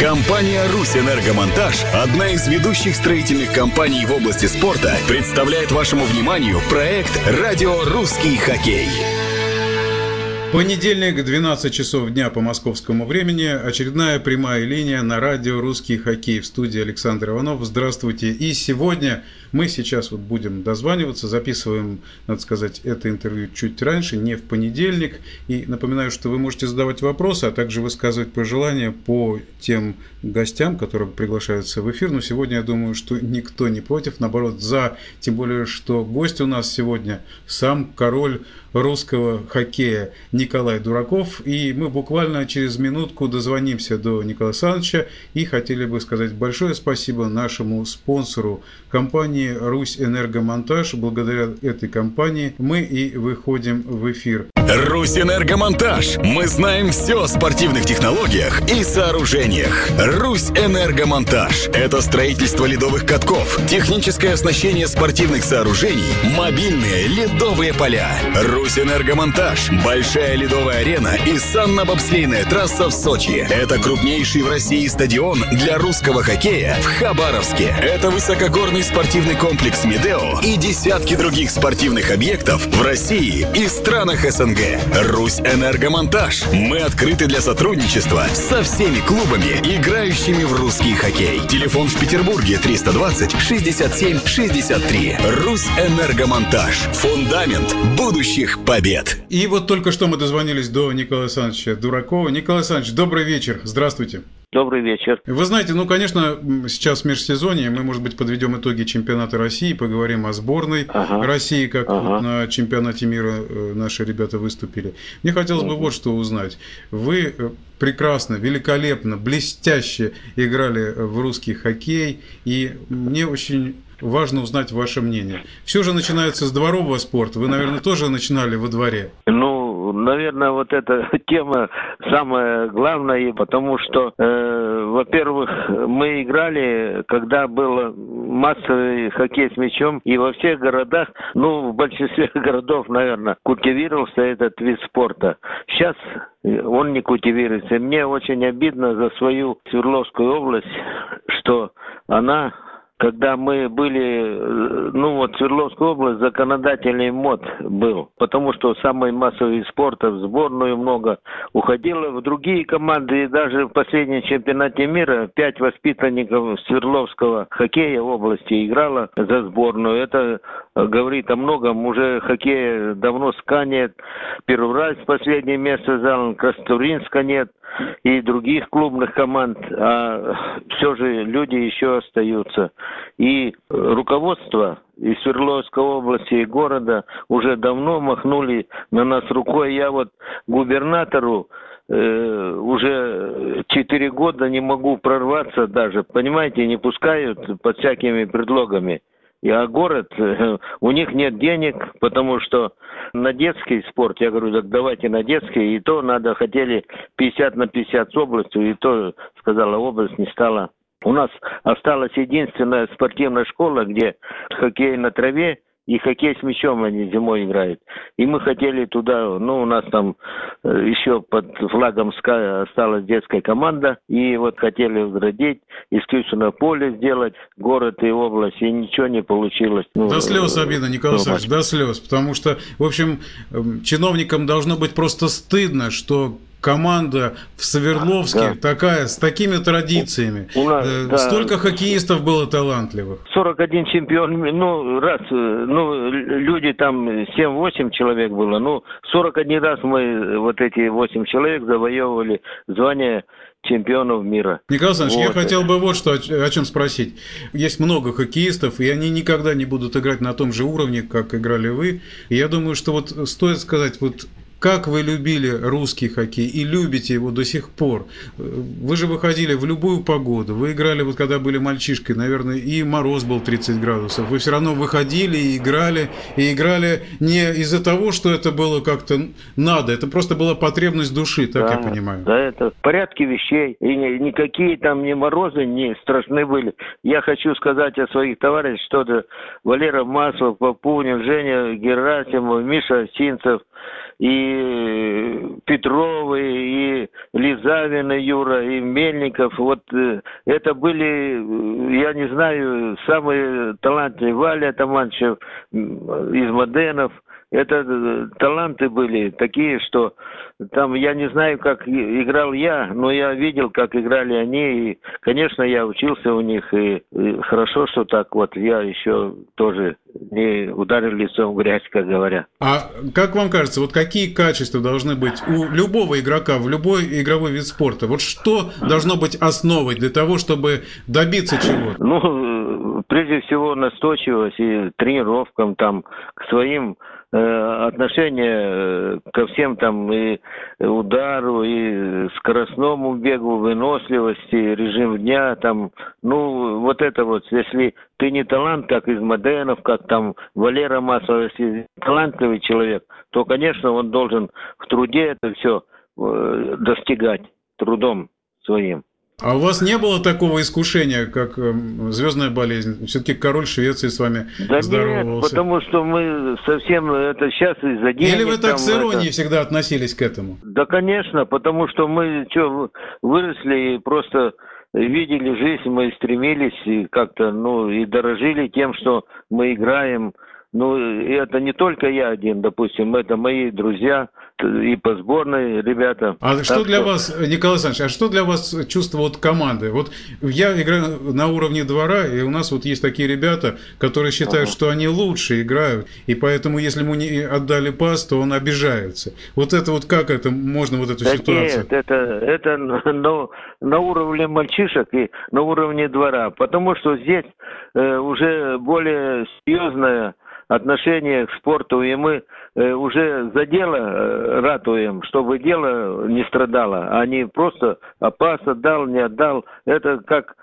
Компания «Русь Энергомонтаж», одна из ведущих строительных компаний в области спорта, представляет вашему вниманию проект «Радио Русский хоккей». Понедельник, 12 часов дня по московскому времени. Очередная прямая линия на радио «Русский хоккей» в студии Александр Иванов. Здравствуйте. И сегодня мы сейчас вот будем дозваниваться, записываем, надо сказать, это интервью чуть раньше, не в понедельник. И напоминаю, что вы можете задавать вопросы, а также высказывать пожелания по тем гостям, которые приглашаются в эфир. Но сегодня я думаю, что никто не против, наоборот, за. Тем более, что гость у нас сегодня сам король русского хоккея Николай Дураков. И мы буквально через минутку дозвонимся до Николая Александровича и хотели бы сказать большое спасибо нашему спонсору компании «Русь Энергомонтаж». Благодаря этой компании мы и выходим в эфир. «Русь Энергомонтаж». Мы знаем все о спортивных технологиях и сооружениях. «Русь Энергомонтаж» – это строительство ледовых катков, техническое оснащение спортивных сооружений, мобильные ледовые поля. «Русь Энергомонтаж» – большая ледовая арена и санно-бобслейная трасса в Сочи. Это крупнейший в России стадион для русского хоккея в Хабаровске. Это высокогорный спортивный комплекс «Медео» и десятки других спортивных объектов в России и странах СНГ. «Русь Энергомонтаж». Мы открыты для сотрудничества со всеми клубами, играющими в русский хоккей. Телефон в Петербурге 320 67 63. «Русь Энергомонтаж». Фундамент будущих побед. И вот только что мы дозвонились до Николая Александровича Дуракова. Николай Александрович, добрый вечер. Здравствуйте. Добрый вечер. Вы знаете, ну, конечно, сейчас межсезонье, мы, может быть, подведем итоги чемпионата России, поговорим о сборной ага. России, как ага. вот на чемпионате мира э, наши ребята выступили. Мне хотелось бы вот что узнать. Вы э, прекрасно, великолепно, блестяще играли в русский хоккей, и мне очень важно узнать ваше мнение. Все же начинается с дворового спорта. Вы, наверное, тоже начинали во дворе. Ну, наверное, вот эта тема самая главная, потому что, э, во-первых, мы играли, когда был массовый хоккей с мячом, и во всех городах, ну, в большинстве городов, наверное, культивировался этот вид спорта. Сейчас он не культивируется. Мне очень обидно за свою Свердловскую область, что она когда мы были, э, ну вот Свердловская область, законодательный мод был, потому что самый массовый спорта в сборную много уходило в другие команды, и даже в последнем чемпионате мира пять воспитанников Свердловского хоккея области играло за сборную. Это говорит о многом, уже хоккея давно сканет, первый раз последнее место занял, Крастуринска нет и других клубных команд, а все же люди еще остаются. И руководство из Свердловской области и города уже давно махнули на нас рукой. Я вот губернатору э, уже четыре года не могу прорваться даже, понимаете, не пускают под всякими предлогами. А город, у них нет денег, потому что на детский спорт, я говорю, так давайте на детский, и то надо, хотели 50 на 50 с областью, и то, сказала область, не стала. У нас осталась единственная спортивная школа, где хоккей на траве, и хоккей с мячом они зимой играют. И мы хотели туда, ну, у нас там э, еще под флагом СКА осталась детская команда, и вот хотели возродить, искусственное поле сделать, город и область, и ничего не получилось. Ну, до слез обидно, Николай ну, Александрович, до слез, потому что, в общем, эм, чиновникам должно быть просто стыдно, что команда в Свердловске да. такая, с такими традициями. У нас, э, да. Столько хоккеистов было талантливых. 41 чемпион, ну, раз, э, ну, люди там 7-8 человек было, ну, 41 раз мы, вот эти 8 человек, завоевывали звание чемпионов мира. Николай Александрович, вот. я хотел бы вот что о чем спросить. Есть много хоккеистов, и они никогда не будут играть на том же уровне, как играли вы. И я думаю, что вот стоит сказать, вот как вы любили русский хоккей и любите его до сих пор. Вы же выходили в любую погоду. Вы играли, вот когда были мальчишкой, наверное, и мороз был 30 градусов. Вы все равно выходили и играли. И играли не из-за того, что это было как-то надо. Это просто была потребность души, так да, я понимаю. Да, это в порядке вещей. И никакие там не морозы не страшны были. Я хочу сказать о своих товарищах, что-то Валера Маслов, Папунин, Женя Герасимов, Миша Синцев – и и Петровы, и Лизавин, и Юра, и Мельников. Вот э, это были, я не знаю, самые талантливые. Валя Таманчев из Моденов – это э, таланты были такие, что там я не знаю, как играл я, но я видел, как играли они, и, конечно, я учился у них, и, и хорошо, что так вот я еще тоже не ударил лицом в грязь, как говорят. А как вам кажется, вот какие качества должны быть у любого игрока в любой игровой вид спорта? Вот что должно быть основой для того, чтобы добиться чего-то? Ну, прежде всего настойчивость и тренировкам, там, к своим Э, отношение э, ко всем там и удару, и скоростному бегу, выносливости, режим дня, там, ну, вот это вот, если ты не талант, как из Моденов, как там Валера Маслов, если талантливый человек, то, конечно, он должен в труде это все э, достигать трудом своим. А у вас не было такого искушения, как э, звездная болезнь? Все-таки король Швеции с вами да здоровался. Нет, потому что мы совсем это сейчас из-за денег. Или вы так там, с иронией это... всегда относились к этому? Да, конечно, потому что мы что, выросли и просто видели жизнь, мы стремились и как-то, ну, и дорожили тем, что мы играем. Ну, это не только я один, допустим, это мои друзья, и по сборной ребята. А так что для вас, Николай Александрович, а что для вас чувство вот команды? Вот я играю на уровне двора, и у нас вот есть такие ребята, которые считают, ага. что они лучше играют, и поэтому если ему не отдали пас, то он обижается. Вот это вот как это можно вот эту да ситуацию? Нет, это, это на, на уровне мальчишек и на уровне двора, потому что здесь э, уже более серьезная отношение к спорту, и мы э, уже за дело э, ратуем, чтобы дело не страдало, а не просто опас отдал, не отдал. Это как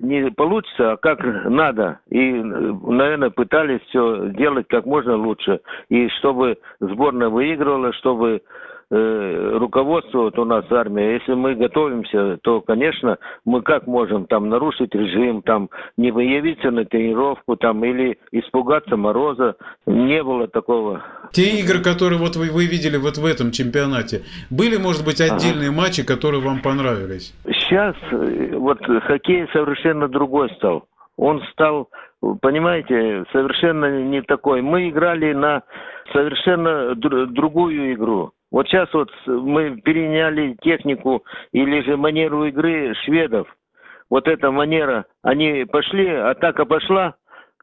не получится, а как надо. И, наверное, пытались все делать как можно лучше. И чтобы сборная выигрывала, чтобы э, руководство вот у нас армия, если мы готовимся, то, конечно, мы как можем там нарушить режим, там не явиться на тренировку, там или испугаться мороза. Не было такого. Те игры, которые вот вы, вы видели вот в этом чемпионате, были, может быть, отдельные ага. матчи, которые вам понравились? Сейчас э, вот хоккей совершенно другой стал. Он стал, понимаете, совершенно не такой. Мы играли на совершенно другую игру. Вот сейчас вот мы переняли технику или же манеру игры шведов. Вот эта манера, они пошли, атака пошла,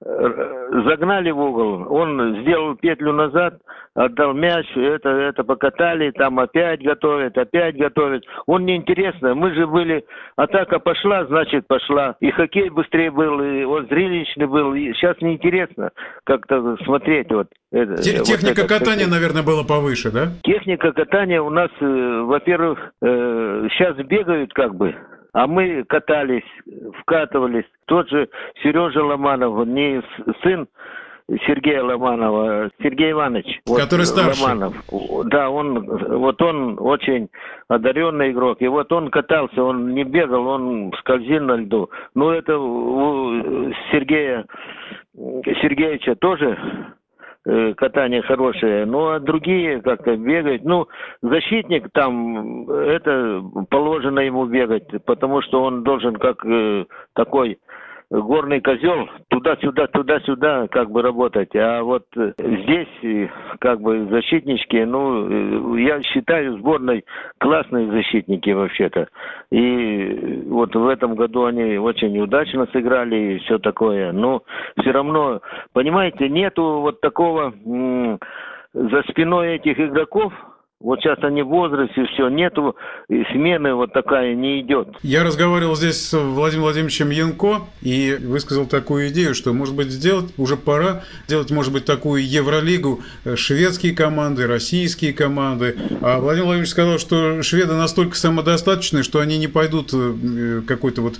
загнали в угол, он сделал петлю назад, отдал мяч, это, это покатали, там опять готовят, опять готовят. Он неинтересно, мы же были, атака пошла, значит пошла. И хоккей быстрее был, и он зрелищный был, и сейчас неинтересно как-то смотреть вот. Это, Техника вот это, катания, хоккей. наверное, была повыше, да? Техника катания у нас, э, во-первых, э, сейчас бегают как бы, а мы катались, вкатывались. Тот же Сережа Ломанов, не сын Сергея Ломанова, Сергей Иванович. Который вот, старший. Ломанов. Да, он, вот он очень одаренный игрок. И вот он катался, он не бегал, он скользил на льду. Ну, это у Сергея Сергеевича тоже Э, катание хорошее, ну а другие как-то бегать. Ну, защитник там, это положено ему бегать, потому что он должен как э, такой горный козел туда-сюда, туда-сюда как бы работать. А вот э, здесь э, как бы защитнички, ну, э, я считаю сборной классные защитники вообще-то. И вот в этом году они очень удачно сыграли и все такое. Но все равно, понимаете, нету вот такого за спиной этих игроков, вот сейчас они в возрасте, все, нету, и смены вот такая не идет. Я разговаривал здесь с Владимиром Владимировичем Янко и высказал такую идею, что, может быть, сделать, уже пора делать, может быть, такую Евролигу, э, шведские команды, российские команды. А Владимир Владимирович сказал, что шведы настолько самодостаточны, что они не пойдут э, какой-то вот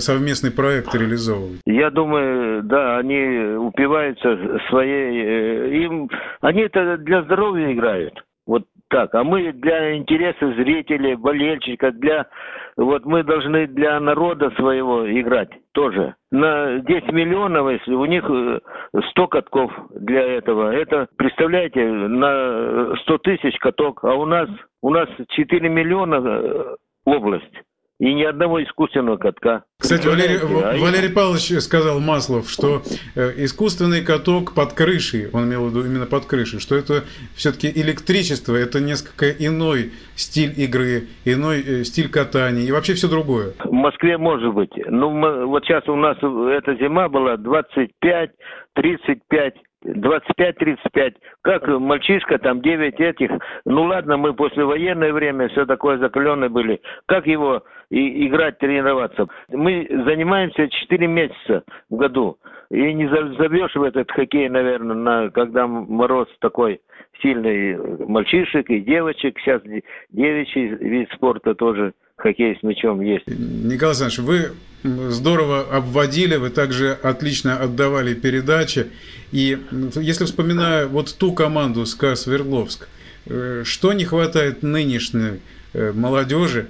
совместный проект реализовывать. Я думаю, да, они упиваются своей... Э, им, они это для здоровья играют. Вот так. А мы для интереса зрителей, болельщиков, для вот мы должны для народа своего играть тоже. На 10 миллионов, если у них 100 катков для этого, это, представляете, на 100 тысяч каток, а у нас, у нас 4 миллиона область и ни одного искусственного катка. Кстати, Валерий, Валерий Павлович сказал Маслов, что э, искусственный каток под крышей, он имел в виду именно под крышей, что это все-таки электричество, это несколько иной стиль игры, иной э, стиль катания и вообще все другое. В Москве может быть. Ну, вот сейчас у нас эта зима была 25, 35 25-35. Как мальчишка, там 9 этих. Ну ладно, мы послевоенное время, все такое закаленные были. Как его и, играть, тренироваться? Мы занимаемся 4 месяца в году. И не забьешь в этот хоккей, наверное, на, когда мороз такой сильный мальчишек и девочек. Сейчас девичий вид спорта тоже хоккей с мячом есть. Николай Александрович, вы здорово обводили, вы также отлично отдавали передачи. И если вспоминаю вот ту команду СКА Свердловск, э, что не хватает нынешней э, молодежи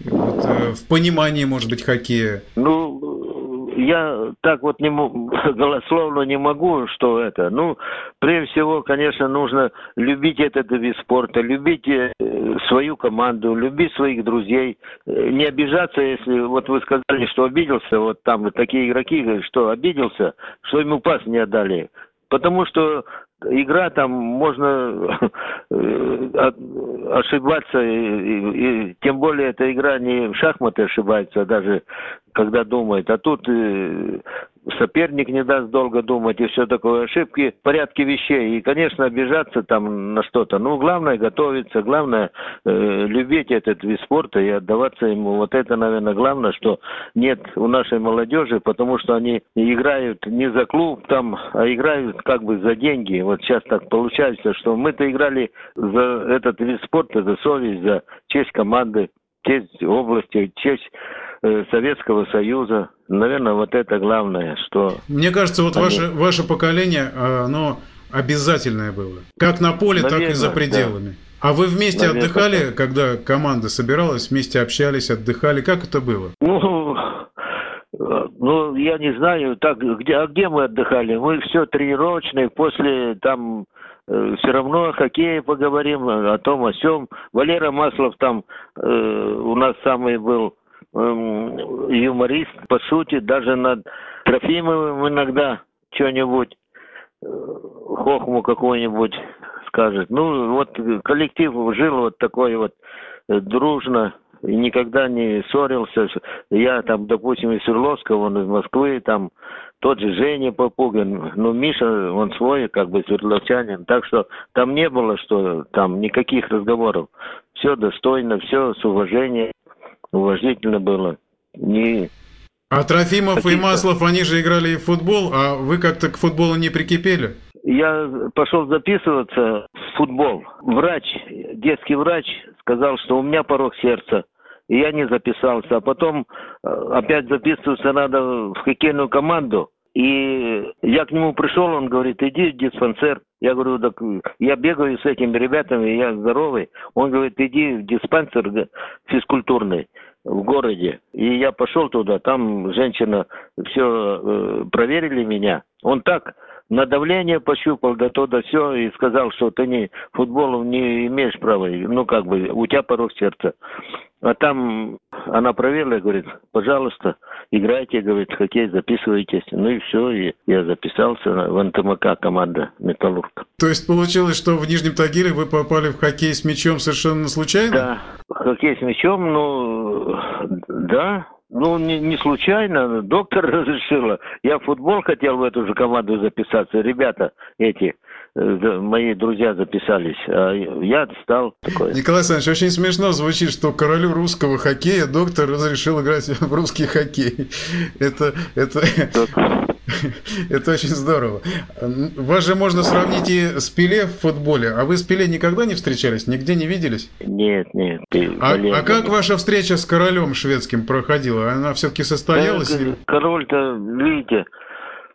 вот, э, в понимании, может быть, хоккея? Ну, я так вот не голословно не могу, что это. Ну, прежде всего, конечно, нужно любить этот вид спорта, любить э, свою команду, любить своих друзей, э, не обижаться, если вот вы сказали, что обиделся, вот там такие игроки, что обиделся, что ему пас не отдали. Потому что игра там можно э, ошибаться, и, и тем более эта игра не в шахматы ошибается, а даже когда думает. А тут э, соперник не даст долго думать и все такое. Ошибки в порядке вещей. И, конечно, обижаться там на что-то. Ну, главное готовиться, главное э, любить этот вид спорта и отдаваться ему. Вот это, наверное, главное, что нет у нашей молодежи, потому что они играют не за клуб там, а играют как бы за деньги. Вот сейчас так получается, что мы-то играли за этот вид спорта, за совесть, за честь команды, честь области, честь Советского Союза. Наверное, вот это главное, что... Мне кажется, вот они... ваше, ваше поколение, а, оно обязательное было. Как на поле, Наверное, так и за пределами. Да. А вы вместе Наверное, отдыхали, так. когда команда собиралась, вместе общались, отдыхали? Как это было? Ну, ну, я не знаю, так, где, а где мы отдыхали? Мы все тренировочные, после там э, все равно о хоккее поговорим, о том, о сем. Валера Маслов там э, у нас самый был юморист, по сути, даже над Трофимовым иногда что-нибудь, э, хохму какой-нибудь скажет. Ну, вот коллектив жил вот такой вот э, дружно, и никогда не ссорился. Я там, допустим, из Свердловского, он из Москвы, там тот же Женя Попугин, ну, Миша, он свой, как бы, свердловчанин, так что там не было, что там никаких разговоров. Все достойно, все с уважением уважительно было. Не а Трофимов и Маслов, они же играли в футбол, а вы как-то к футболу не прикипели? Я пошел записываться в футбол. Врач, детский врач, сказал, что у меня порог сердца. И я не записался. А потом э, опять записываться надо в хоккейную команду. И я к нему пришел, он говорит, иди в диспансер. Я говорю, так я бегаю с этими ребятами, я здоровый. Он говорит, иди в диспансер физкультурный в городе. И я пошел туда, там женщина все э, проверили меня. Он так на давление пощупал, да то, да все, и сказал, что ты не футболом не имеешь права, ну как бы, у тебя порог сердца. А там она проверила говорит, пожалуйста, играйте, говорит, хоккей, записывайтесь. Ну и все, и я записался в НТМК команда «Металлург». То есть получилось, что в Нижнем Тагиле вы попали в хоккей с мячом совершенно случайно? Да, хоккей с мячом, ну, да, ну, не, не случайно, доктор разрешила. Я в футбол хотел в эту же команду записаться. Ребята эти, э, мои друзья записались, а я стал такой. Николай Александрович, очень смешно звучит, что королю русского хоккея доктор разрешил играть в русский хоккей. Это, это, это очень здорово. Вас же можно сравнить и с Пеле в футболе. А вы с Пеле никогда не встречались? Нигде не виделись? Нет, нет. А, а как ваша встреча с королем шведским проходила? Она все-таки состоялась? Король-то, видите,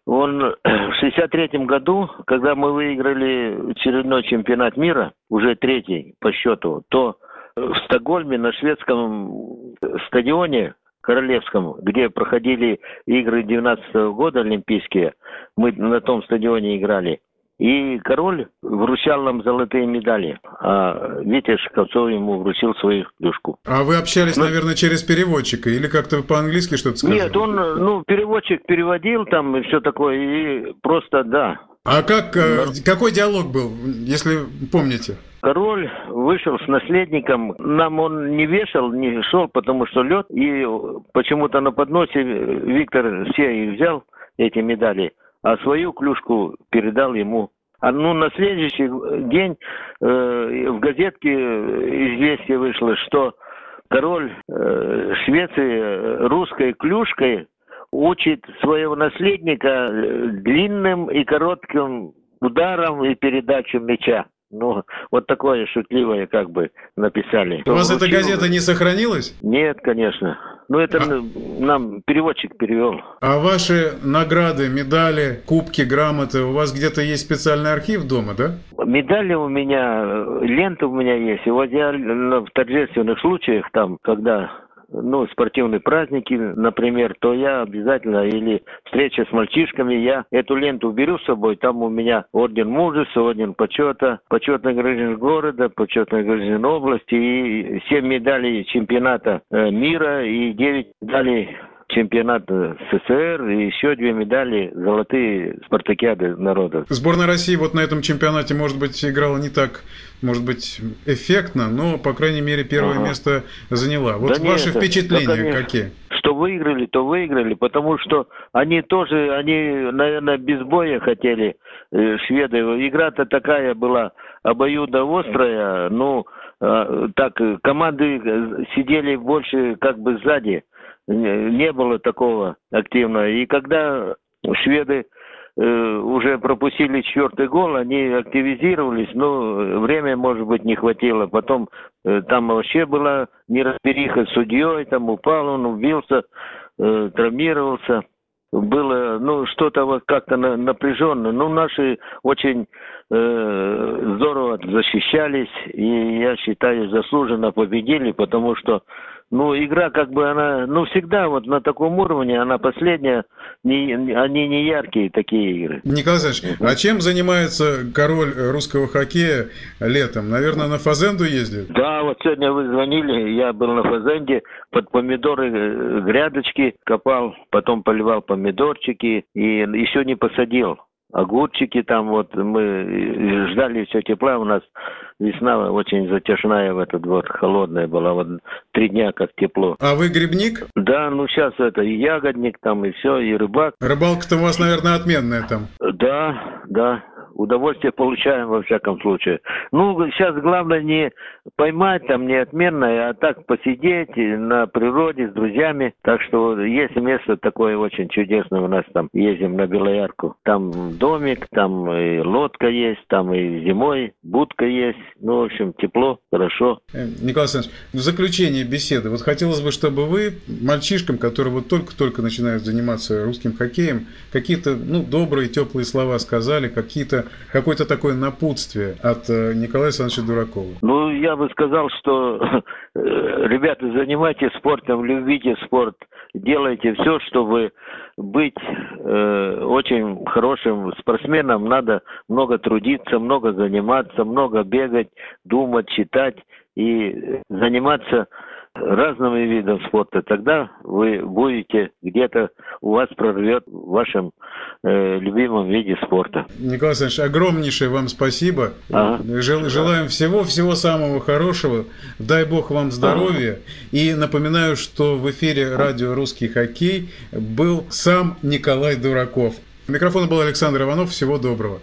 Он в 63 году, когда мы выиграли очередной чемпионат мира, уже третий по счету, то в Стокгольме на шведском стадионе Королевском, где проходили игры 19 года олимпийские, мы на том стадионе играли. И король вручал нам золотые медали, а Витя Шковцов ему вручил свою клюшку. А вы общались, ну, наверное, через переводчика или как-то по-английски что-то сказали? Нет, он, ну, переводчик переводил там и все такое, и просто, да. А как. Э, какой диалог был, если помните? Король вышел с наследником. Нам он не вешал, не шел, потому что лед. И почему-то на подносе Виктор все и взял эти медали а свою клюшку передал ему. А ну, на следующий день э, в газетке известие вышло, что король э, Швеции русской клюшкой учит своего наследника э, длинным и коротким ударом и передачу мяча. Ну, вот такое шутливое как бы написали. У вас эта газета не сохранилась? Нет, конечно. Ну, это а... нам переводчик перевел. А ваши награды, медали, кубки, грамоты, у вас где-то есть специальный архив дома, да? Медали у меня, лента у меня есть. И вот я в торжественных случаях, там, когда ну, спортивные праздники, например, то я обязательно, или встреча с мальчишками, я эту ленту беру с собой, там у меня орден мужества, орден почета, почетный гражданин города, почетный гражданин области и 7 медалей чемпионата э, мира и 9 медалей чемпионат СССР и еще две медали золотые спартакиады народа. Сборная России вот на этом чемпионате, может быть, играла не так, может быть, эффектно, но, по крайней мере, первое ага. место заняла. Вот да ваши нет, впечатления да, какие? Что выиграли, то выиграли, потому что они тоже, они, наверное, без боя хотели, э, шведы. Игра-то такая была обоюдоострая, ну, э, так, команды сидели больше как бы сзади не было такого активного. И когда шведы э, уже пропустили четвертый гол, они активизировались, но время, может быть, не хватило. Потом э, там вообще была неразбериха с судьей, там упал он, убился, э, травмировался. Было, ну, что-то вот как-то на, напряженно. Ну, наши очень э, здорово защищались, и я считаю, заслуженно победили, потому что ну, игра как бы она, ну, всегда вот на таком уровне, она последняя, не, они не яркие такие игры. Николай Александрович, а чем занимается король русского хоккея летом? Наверное, на фазенду ездит? Да, вот сегодня вы звонили, я был на фазенде, под помидоры э, грядочки копал, потом поливал помидорчики и еще не посадил огурчики там вот. Мы ждали все тепла. У нас весна очень затяжная в этот вот холодная была. Вот три дня как тепло. А вы грибник? Да ну сейчас это и ягодник там и все и рыбак. Рыбалка-то у вас наверное отменная там. Да да удовольствие получаем во всяком случае. Ну, сейчас главное не поймать там не отменное, а так посидеть на природе с друзьями. Так что есть место такое очень чудесное у нас там. Ездим на Белоярку. Там домик, там и лодка есть, там и зимой будка есть. Ну, в общем, тепло, хорошо. Э, Николай Александрович, в заключение беседы, вот хотелось бы, чтобы вы мальчишкам, которые вот только-только начинают заниматься русским хоккеем, какие-то, ну, добрые, теплые слова сказали, какие-то какое-то такое напутствие от э, Николая Александровича Дуракова? Ну, я бы сказал, что э, ребята, занимайтесь спортом, любите спорт, делайте все, чтобы быть э, очень хорошим спортсменом, надо много трудиться, много заниматься, много бегать, думать, читать и заниматься разными видами спорта, тогда вы будете где-то, у вас прорвет в вашем э, любимом виде спорта. Николай Александрович, огромнейшее вам спасибо. Ага. Жел, желаем всего-всего самого хорошего. Дай Бог вам здоровья. Ага. И напоминаю, что в эфире радио «Русский хоккей» был сам Николай Дураков. Микрофон был Александр Иванов. Всего доброго.